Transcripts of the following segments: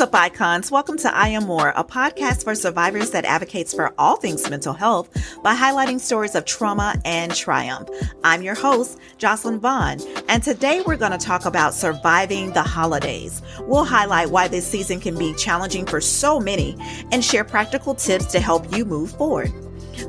What's up, icons? Welcome to I Am More, a podcast for survivors that advocates for all things mental health by highlighting stories of trauma and triumph. I'm your host, Jocelyn Vaughn, and today we're going to talk about surviving the holidays. We'll highlight why this season can be challenging for so many and share practical tips to help you move forward.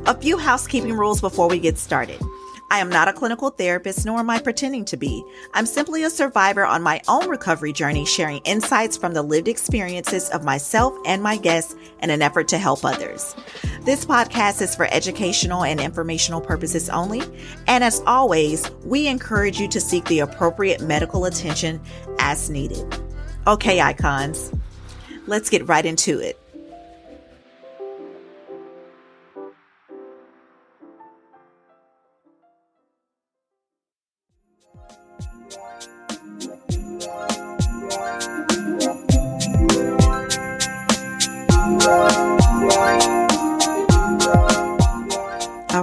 A few housekeeping rules before we get started. I am not a clinical therapist, nor am I pretending to be. I'm simply a survivor on my own recovery journey, sharing insights from the lived experiences of myself and my guests in an effort to help others. This podcast is for educational and informational purposes only. And as always, we encourage you to seek the appropriate medical attention as needed. Okay, icons, let's get right into it.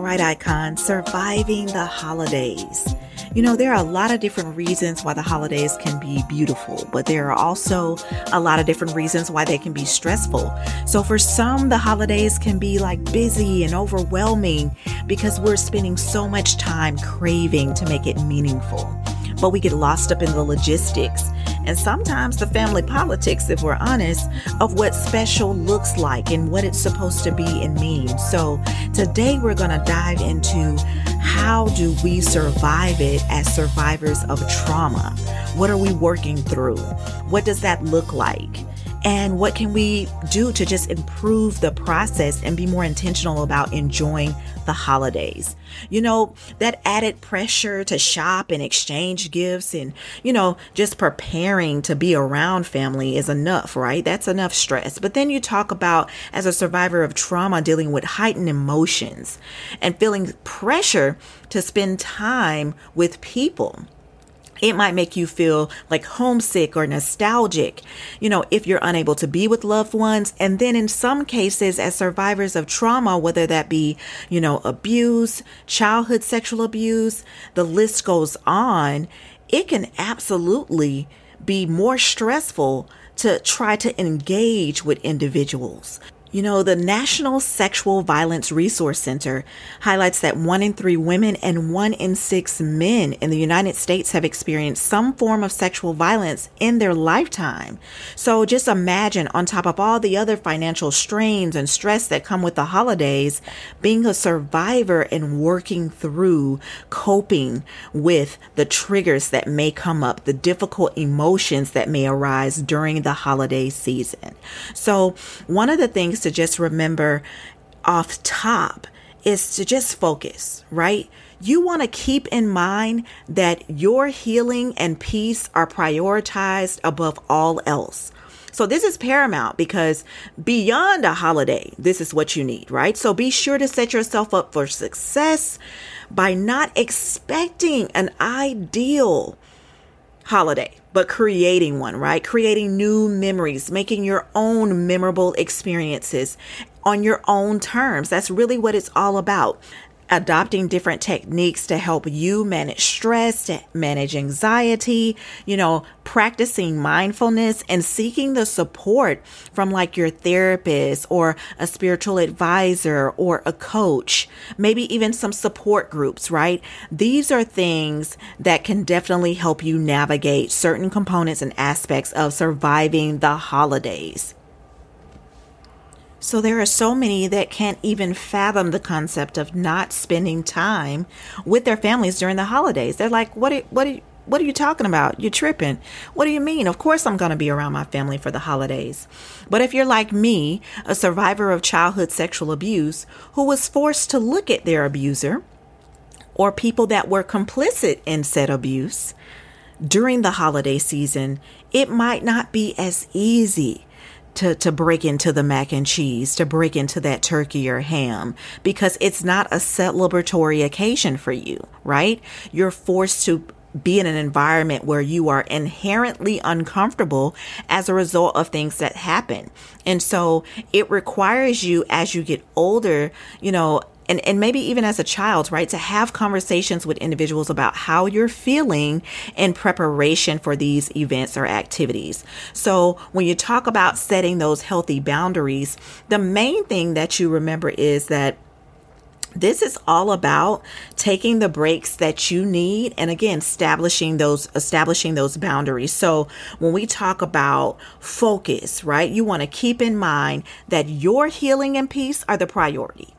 Right, icons, surviving the holidays. You know, there are a lot of different reasons why the holidays can be beautiful, but there are also a lot of different reasons why they can be stressful. So, for some, the holidays can be like busy and overwhelming because we're spending so much time craving to make it meaningful. But we get lost up in the logistics and sometimes the family politics, if we're honest, of what special looks like and what it's supposed to be and mean. So today we're going to dive into how do we survive it as survivors of trauma? What are we working through? What does that look like? And what can we do to just improve the process and be more intentional about enjoying the holidays? You know, that added pressure to shop and exchange gifts and, you know, just preparing to be around family is enough, right? That's enough stress. But then you talk about, as a survivor of trauma, dealing with heightened emotions and feeling pressure to spend time with people it might make you feel like homesick or nostalgic, you know, if you're unable to be with loved ones. And then in some cases, as survivors of trauma, whether that be, you know, abuse, childhood sexual abuse, the list goes on, it can absolutely be more stressful to try to engage with individuals. You know, the National Sexual Violence Resource Center highlights that one in three women and one in six men in the United States have experienced some form of sexual violence in their lifetime. So just imagine, on top of all the other financial strains and stress that come with the holidays, being a survivor and working through coping with the triggers that may come up, the difficult emotions that may arise during the holiday season. So, one of the things things to just remember off top is to just focus, right? You want to keep in mind that your healing and peace are prioritized above all else. So this is paramount because beyond a holiday, this is what you need, right? So be sure to set yourself up for success by not expecting an ideal holiday, but creating one, right? Creating new memories, making your own memorable experiences on your own terms. That's really what it's all about adopting different techniques to help you manage stress, to manage anxiety, you know, practicing mindfulness and seeking the support from like your therapist or a spiritual advisor or a coach, maybe even some support groups, right? These are things that can definitely help you navigate certain components and aspects of surviving the holidays. So there are so many that can't even fathom the concept of not spending time with their families during the holidays. They're like, "What? Are, what? Are, what are you talking about? You're tripping. What do you mean? Of course, I'm going to be around my family for the holidays. But if you're like me, a survivor of childhood sexual abuse who was forced to look at their abuser, or people that were complicit in said abuse during the holiday season, it might not be as easy to, to break into the mac and cheese, to break into that turkey or ham, because it's not a celebratory occasion for you, right? You're forced to be in an environment where you are inherently uncomfortable as a result of things that happen. And so it requires you as you get older, you know, and, and maybe even as a child, right? To have conversations with individuals about how you're feeling in preparation for these events or activities. So when you talk about setting those healthy boundaries, the main thing that you remember is that this is all about taking the breaks that you need and again establishing those establishing those boundaries so when we talk about focus right you want to keep in mind that your healing and peace are the priority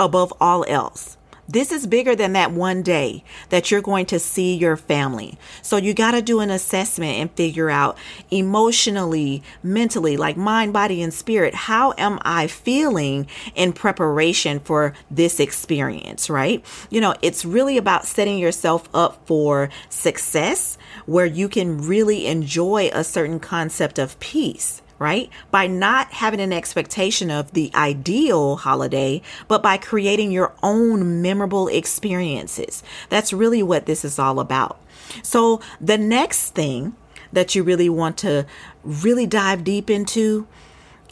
above all else this is bigger than that one day that you're going to see your family. So you got to do an assessment and figure out emotionally, mentally, like mind, body, and spirit, how am I feeling in preparation for this experience, right? You know, it's really about setting yourself up for success where you can really enjoy a certain concept of peace right? By not having an expectation of the ideal holiday, but by creating your own memorable experiences. That's really what this is all about. So the next thing that you really want to really dive deep into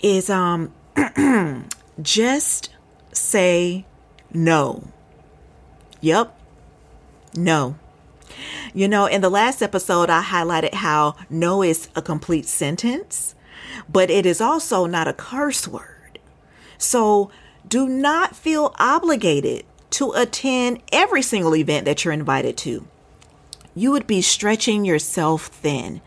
is um just say no. Yep. No. You know, in the last episode, I highlighted how no is a complete sentence but it is also not a curse word. So do not feel obligated to attend every single event that you're invited to. You would be stretching yourself thin.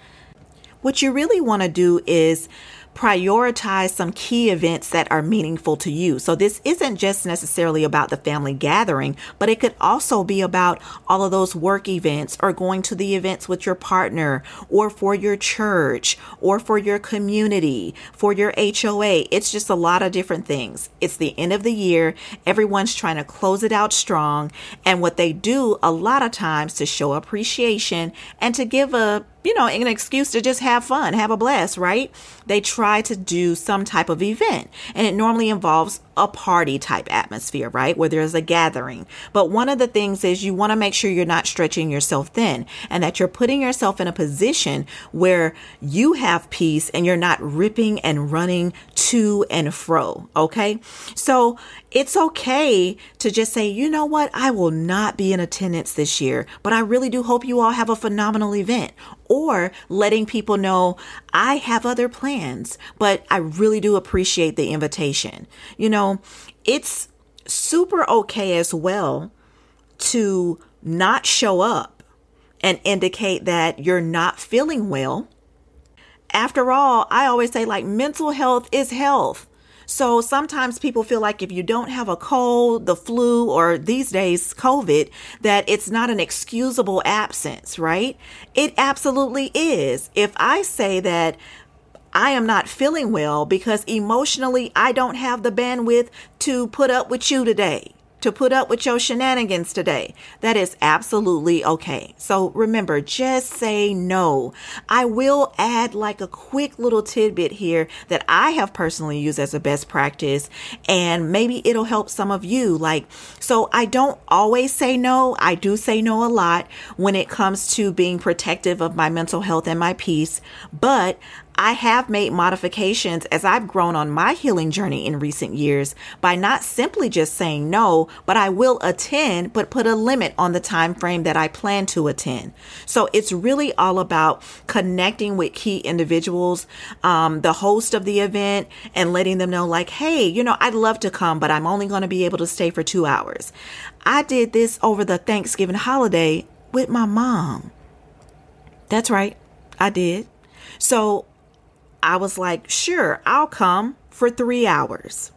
What you really want to do is prioritize some key events that are meaningful to you. So this isn't just necessarily about the family gathering, but it could also be about all of those work events or going to the events with your partner or for your church or for your community, for your HOA. It's just a lot of different things. It's the end of the year. Everyone's trying to close it out strong. And what they do a lot of times to show appreciation and to give a you know, an excuse to just have fun, have a blast, right? They try to do some type of event and it normally involves a party type atmosphere, right? Where there's a gathering. But one of the things is you want to make sure you're not stretching yourself thin and that you're putting yourself in a position where you have peace and you're not ripping and running to and fro. Okay. So it's okay to just say, you know what? I will not be in attendance this year, but I really do hope you all have a phenomenal event or letting people know I have other plans, but I really do appreciate the invitation. You know, it's super okay as well to not show up and indicate that you're not feeling well. After all, I always say like mental health is health. So sometimes people feel like if you don't have a cold, the flu, or these days COVID, that it's not an excusable absence, right? It absolutely is. If I say that I am not feeling well because emotionally I don't have the bandwidth to put up with you today to put up with your shenanigans today. That is absolutely okay. So remember, just say no. I will add like a quick little tidbit here that I have personally used as a best practice, and maybe it'll help some of you. Like, so I don't always say no. I do say no a lot when it comes to being protective of my mental health and my peace, but I have made modifications as I've grown on my healing journey in recent years by not simply just saying no, but I will attend, but put a limit on the time frame that I plan to attend. So it's really all about connecting with key individuals, um, the host of the event, and letting them know, like, hey, you know, I'd love to come, but I'm only going to be able to stay for two hours. I did this over the Thanksgiving holiday with my mom. That's right, I did. So I was like, sure, I'll come for three hours.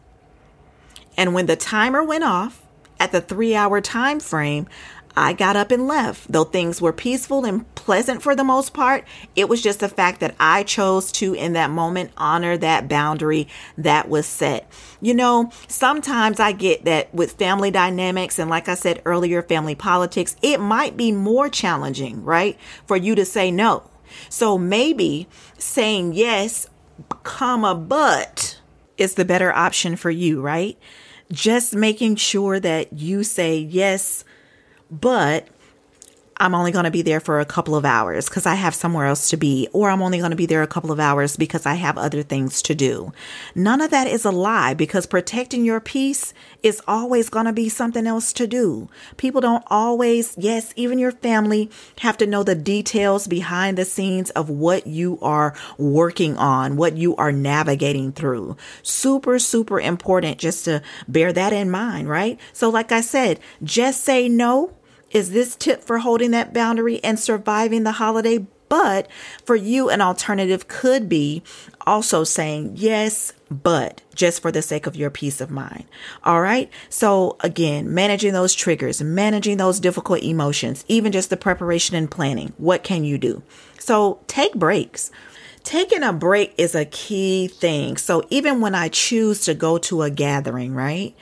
And when the timer went off at the three hour time frame, I got up and left. Though things were peaceful and pleasant for the most part, it was just the fact that I chose to, in that moment, honor that boundary that was set. You know, sometimes I get that with family dynamics, and like I said earlier, family politics, it might be more challenging, right? For you to say no. So maybe saying yes, comma, but is the better option for you, right? Just making sure that you say yes, but I'm only going to be there for a couple of hours because I have somewhere else to be, or I'm only going to be there a couple of hours because I have other things to do. None of that is a lie because protecting your peace is always going to be something else to do. People don't always, yes, even your family have to know the details behind the scenes of what you are working on, what you are navigating through. Super, super important just to bear that in mind, right? So, like I said, just say no is this tip for holding that boundary and surviving the holiday. But for you, an alternative could be also saying yes, but just for the sake of your peace of mind. All right. So again, managing those triggers, managing those difficult emotions, even just the preparation and planning. What can you do? So take breaks. Taking a break is a key thing. So even when I choose to go to a gathering, right?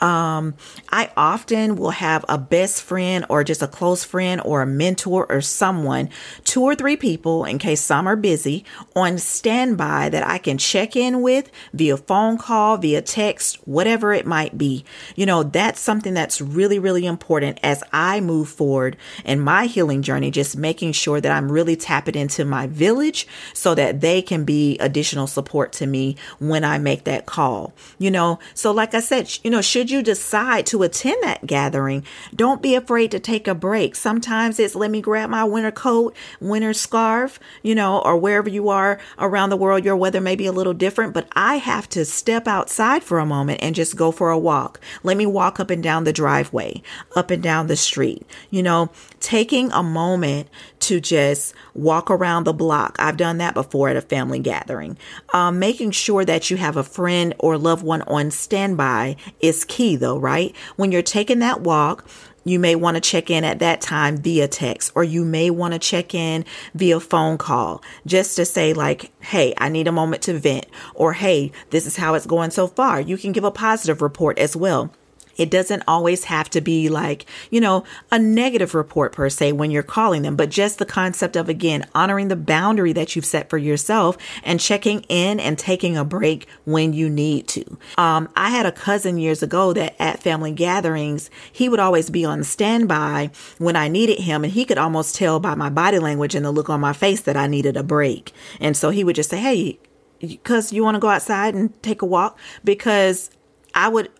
Um, I often will have a best friend or just a close friend or a mentor or someone, two or three people, in case some are busy, on standby that I can check in with via phone call, via text, whatever it might be. You know, that's something that's really, really important as I move forward in my healing journey, just making sure that I'm really tapping into my village so that they can be additional support to me when I make that call. You know, so like I said, you know, should should you decide to attend that gathering, don't be afraid to take a break. Sometimes it's let me grab my winter coat, winter scarf, you know, or wherever you are around the world, your weather may be a little different, but I have to step outside for a moment and just go for a walk. Let me walk up and down the driveway, up and down the street, you know, taking a moment to just walk around the block. I've done that before at a family gathering. Um, making sure that you have a friend or loved one on standby is key, though, right? When you're taking that walk, you may want to check in at that time via text, or you may want to check in via phone call just to say, like, hey, I need a moment to vent, or hey, this is how it's going so far. You can give a positive report as well. It doesn't always have to be like, you know, a negative report per se when you're calling them, but just the concept of, again, honoring the boundary that you've set for yourself and checking in and taking a break when you need to. Um, I had a cousin years ago that at family gatherings, he would always be on standby when I needed him, and he could almost tell by my body language and the look on my face that I needed a break. And so he would just say, Hey, because you want to go outside and take a walk because I would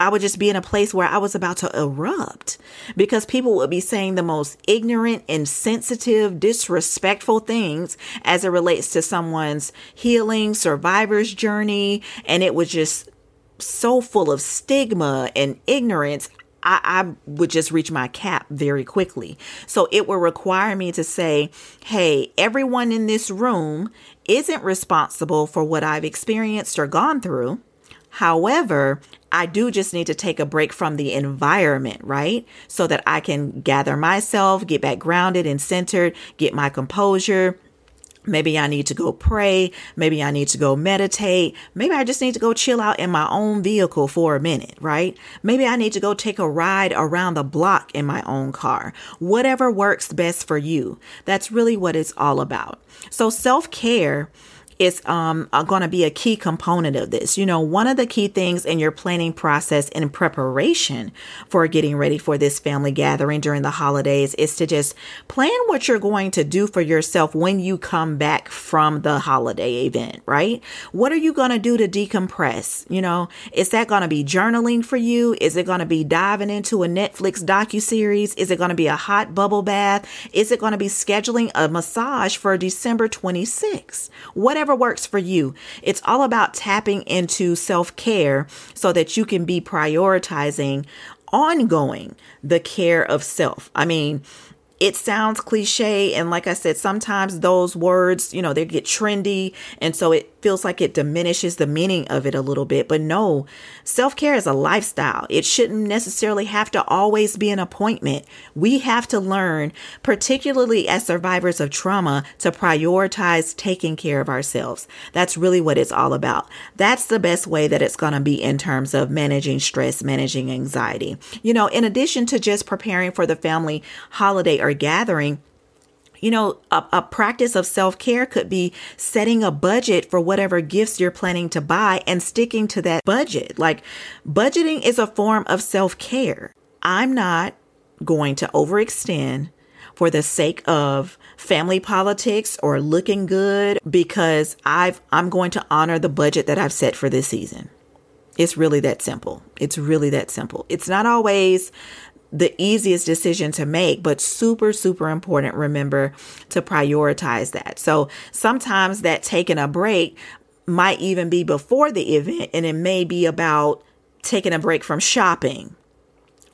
I would just be in a place where I was about to erupt because people would be saying the most ignorant, insensitive, disrespectful things as it relates to someone's healing, survivor's journey. And it was just so full of stigma and ignorance. I, I, would just reach my cap very quickly. So it would require me to say, hey, everyone in this room isn't responsible for what I've experienced or gone through. However, I do just need to take a break from the environment, right? So that I can gather myself, get back grounded and centered, get my composure. Maybe I need to go pray. Maybe I need to go meditate. Maybe I just need to go chill out in my own vehicle for a minute, right? Maybe I need to go take a ride around the block in my own car. Whatever works best for you. That's really what it's all about. So self care is um, going to be a key component of this. You know, one of the key things in your planning process in preparation for getting ready for this family gathering during the holidays is to just plan what you're going to do for yourself when you come back from the holiday event, right? What are you going to do to decompress? You know, is that going to be journaling for you? Is it going to be diving into a Netflix docu series? Is it going to be a hot bubble bath? Is it going to be scheduling a massage for December 26th? Whatever whatever works for you. It's all about tapping into self care so that you can be prioritizing ongoing the care of self. I mean, it sounds cliche and like i said sometimes those words you know they get trendy and so it feels like it diminishes the meaning of it a little bit. But no, self care is a lifestyle. It shouldn't necessarily have to always be an appointment. We have to learn, particularly as survivors of trauma, to prioritize taking care of ourselves. That's really what it's all about. That's the best way that it's going to be in terms of managing stress, managing anxiety. You know, in addition to just preparing for the family holiday or gathering, you know, a, a practice of self care could be setting a budget for whatever gifts you're planning to buy and sticking to that budget. Like, budgeting is a form of self care. I'm not going to overextend for the sake of family politics or looking good because I've I'm going to honor the budget that I've set for this season. It's really that simple. It's really that simple. It's not always the easiest decision to make, but super, super important. Remember to prioritize that. So sometimes that taking a break might even be before the event and it may be about taking a break from shopping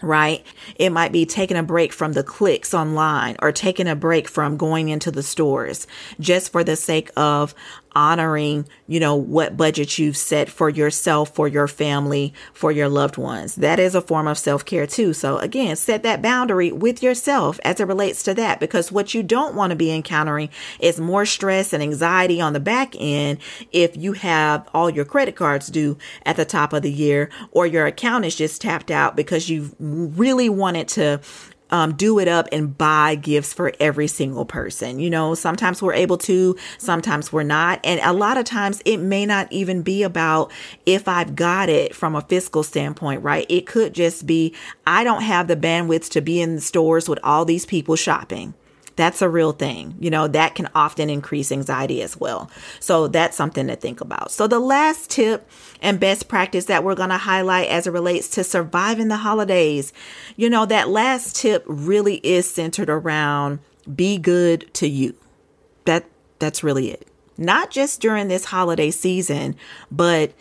right? It might be taking a break from the clicks online or taking a break from going into the stores just for the sake of honoring, you know, what budget you've set for yourself, for your family, for your loved ones. That is a form of self care too. So again, set that boundary with yourself as it relates to that because what you don't want to be encountering is more stress and anxiety on the back end if you have all your credit cards due at the top of the year or your account is just tapped out because you really wanted to um, do it up and buy gifts for every single person. You know, sometimes we're able to, sometimes we're not. And a lot of times it may not even be about if I've got it from a fiscal standpoint, right? It could just be, I don't have the bandwidth to be in the stores with all these people shopping. That's a real thing. You know, that can often increase anxiety as well. So that's something to think about. So the last tip and best practice that we're going to highlight as it relates to surviving the holidays, you know, that last tip really is centered around be good to you. That that's really it. Not just during this holiday season, but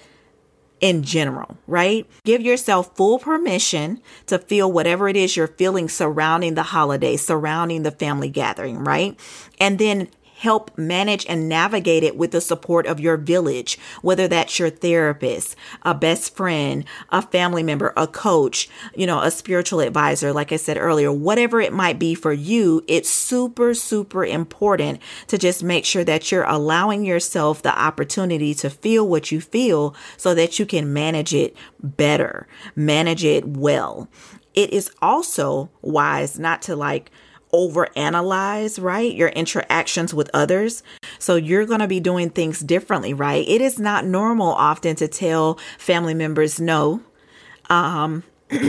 in general, right? Give yourself full permission to feel whatever it is you're feeling surrounding the holiday, surrounding the family gathering, right? And then help manage and navigate it with the support of your village, whether that's your therapist, a best friend, a family member, a coach, you know, a spiritual advisor, like I said earlier, whatever it might be for you, it's super, super important to just make sure that you're allowing yourself the opportunity to feel what you feel so that you can manage it better, manage it well. It is also wise not to like, overanalyze, right? Your interactions with others. So you're going to be doing things differently, right? It is not normal often to tell family members no. Um,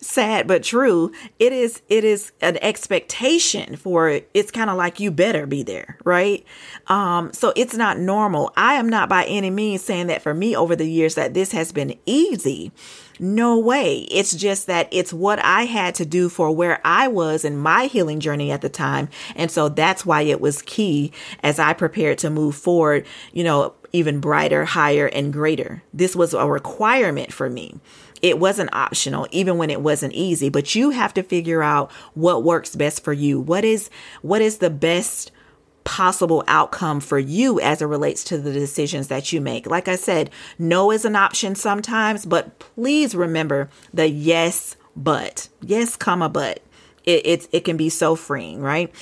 sad but true it is it is an expectation for it's kind of like you better be there right um so it's not normal i am not by any means saying that for me over the years that this has been easy no way. It's just that it's what I had to do for where I was in my healing journey at the time. And so that's why it was key as I prepared to move forward, you know, even brighter, higher, and greater. This was a requirement for me. It wasn't optional, even when it wasn't easy, but you have to figure out what works best for you. What is, what is the best possible outcome for you as it relates to the decisions that you make. Like I said, no is an option sometimes, but please remember the yes, but. Yes, comma, but. It, it, it can be so freeing, right?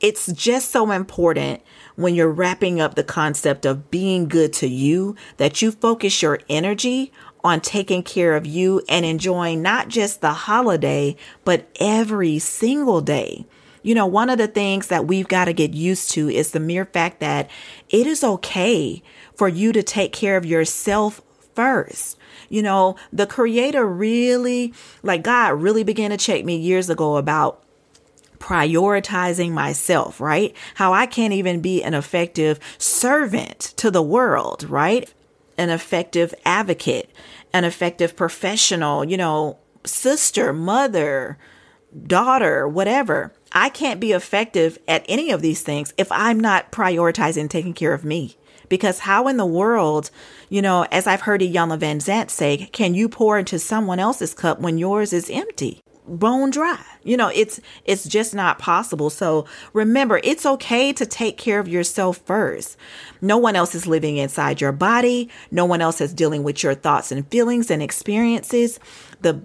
It's just so important when you're wrapping up the concept of being good to you that you focus your energy on taking care of you and enjoying not just the holiday, but every single day. You know, one of the things that we've got to get used to is the mere fact that it is okay for you to take care of yourself first. You know, the creator really, like God really began to check me years ago about prioritizing myself, right? How I can't even be an effective servant to the world, right? An effective advocate, an effective professional, you know, sister, mother, daughter, whatever I can't be effective at any of these things if I'm not prioritizing taking care of me. Because how in the world, you know, as I've heard Iyanla Vanzant say, can you pour into someone else's cup when yours is empty? bone dry. You know, it's it's just not possible. So remember, it's okay to take care of yourself first. No one else is living inside your body. No one else is dealing with your thoughts and feelings and experiences. The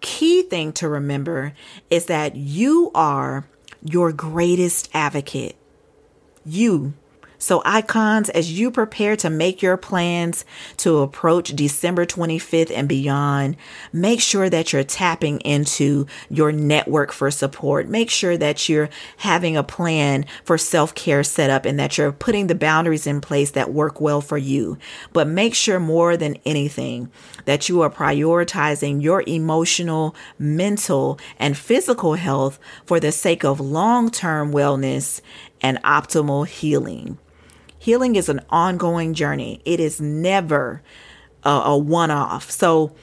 key thing to remember is that you are your greatest advocate. You, So, icons, as you prepare to make your plans to approach December 25th and beyond, make sure that you're tapping into your network for support. Make sure that you're having a plan for self care set up and that you're putting the boundaries in place that work well for you. But make sure more than anything that you are prioritizing your emotional, mental, and physical health for the sake of long term wellness and optimal healing. Healing is an ongoing journey, it is never a, a one off. So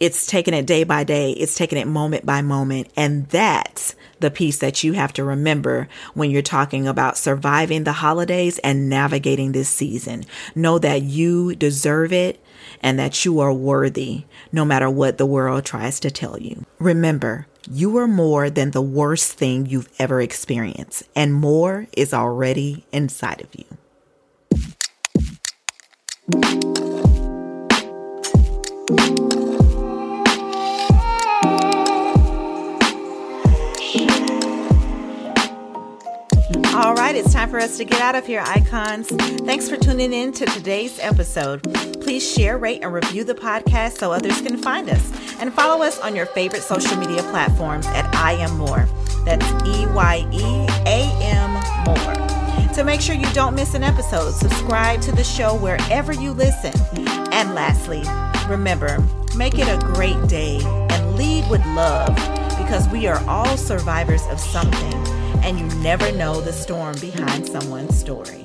it's taking it day by day, it's taking it moment by moment. And that's the piece that you have to remember when you're talking about surviving the holidays and navigating this season. Know that you deserve it and that you are worthy no matter what the world tries to tell you. Remember, you are more than the worst thing you've ever experienced, and more is already inside of you. All right, it's time for us to get out of here, icons. Thanks for tuning in to today's episode. Please share, rate, and review the podcast so others can find us. And follow us on your favorite social media platforms at I Am More. That's E Y E A M More. To make sure you don't miss an episode, subscribe to the show wherever you listen. And lastly, remember, make it a great day and lead with love because we are all survivors of something and you never know the storm behind someone's story.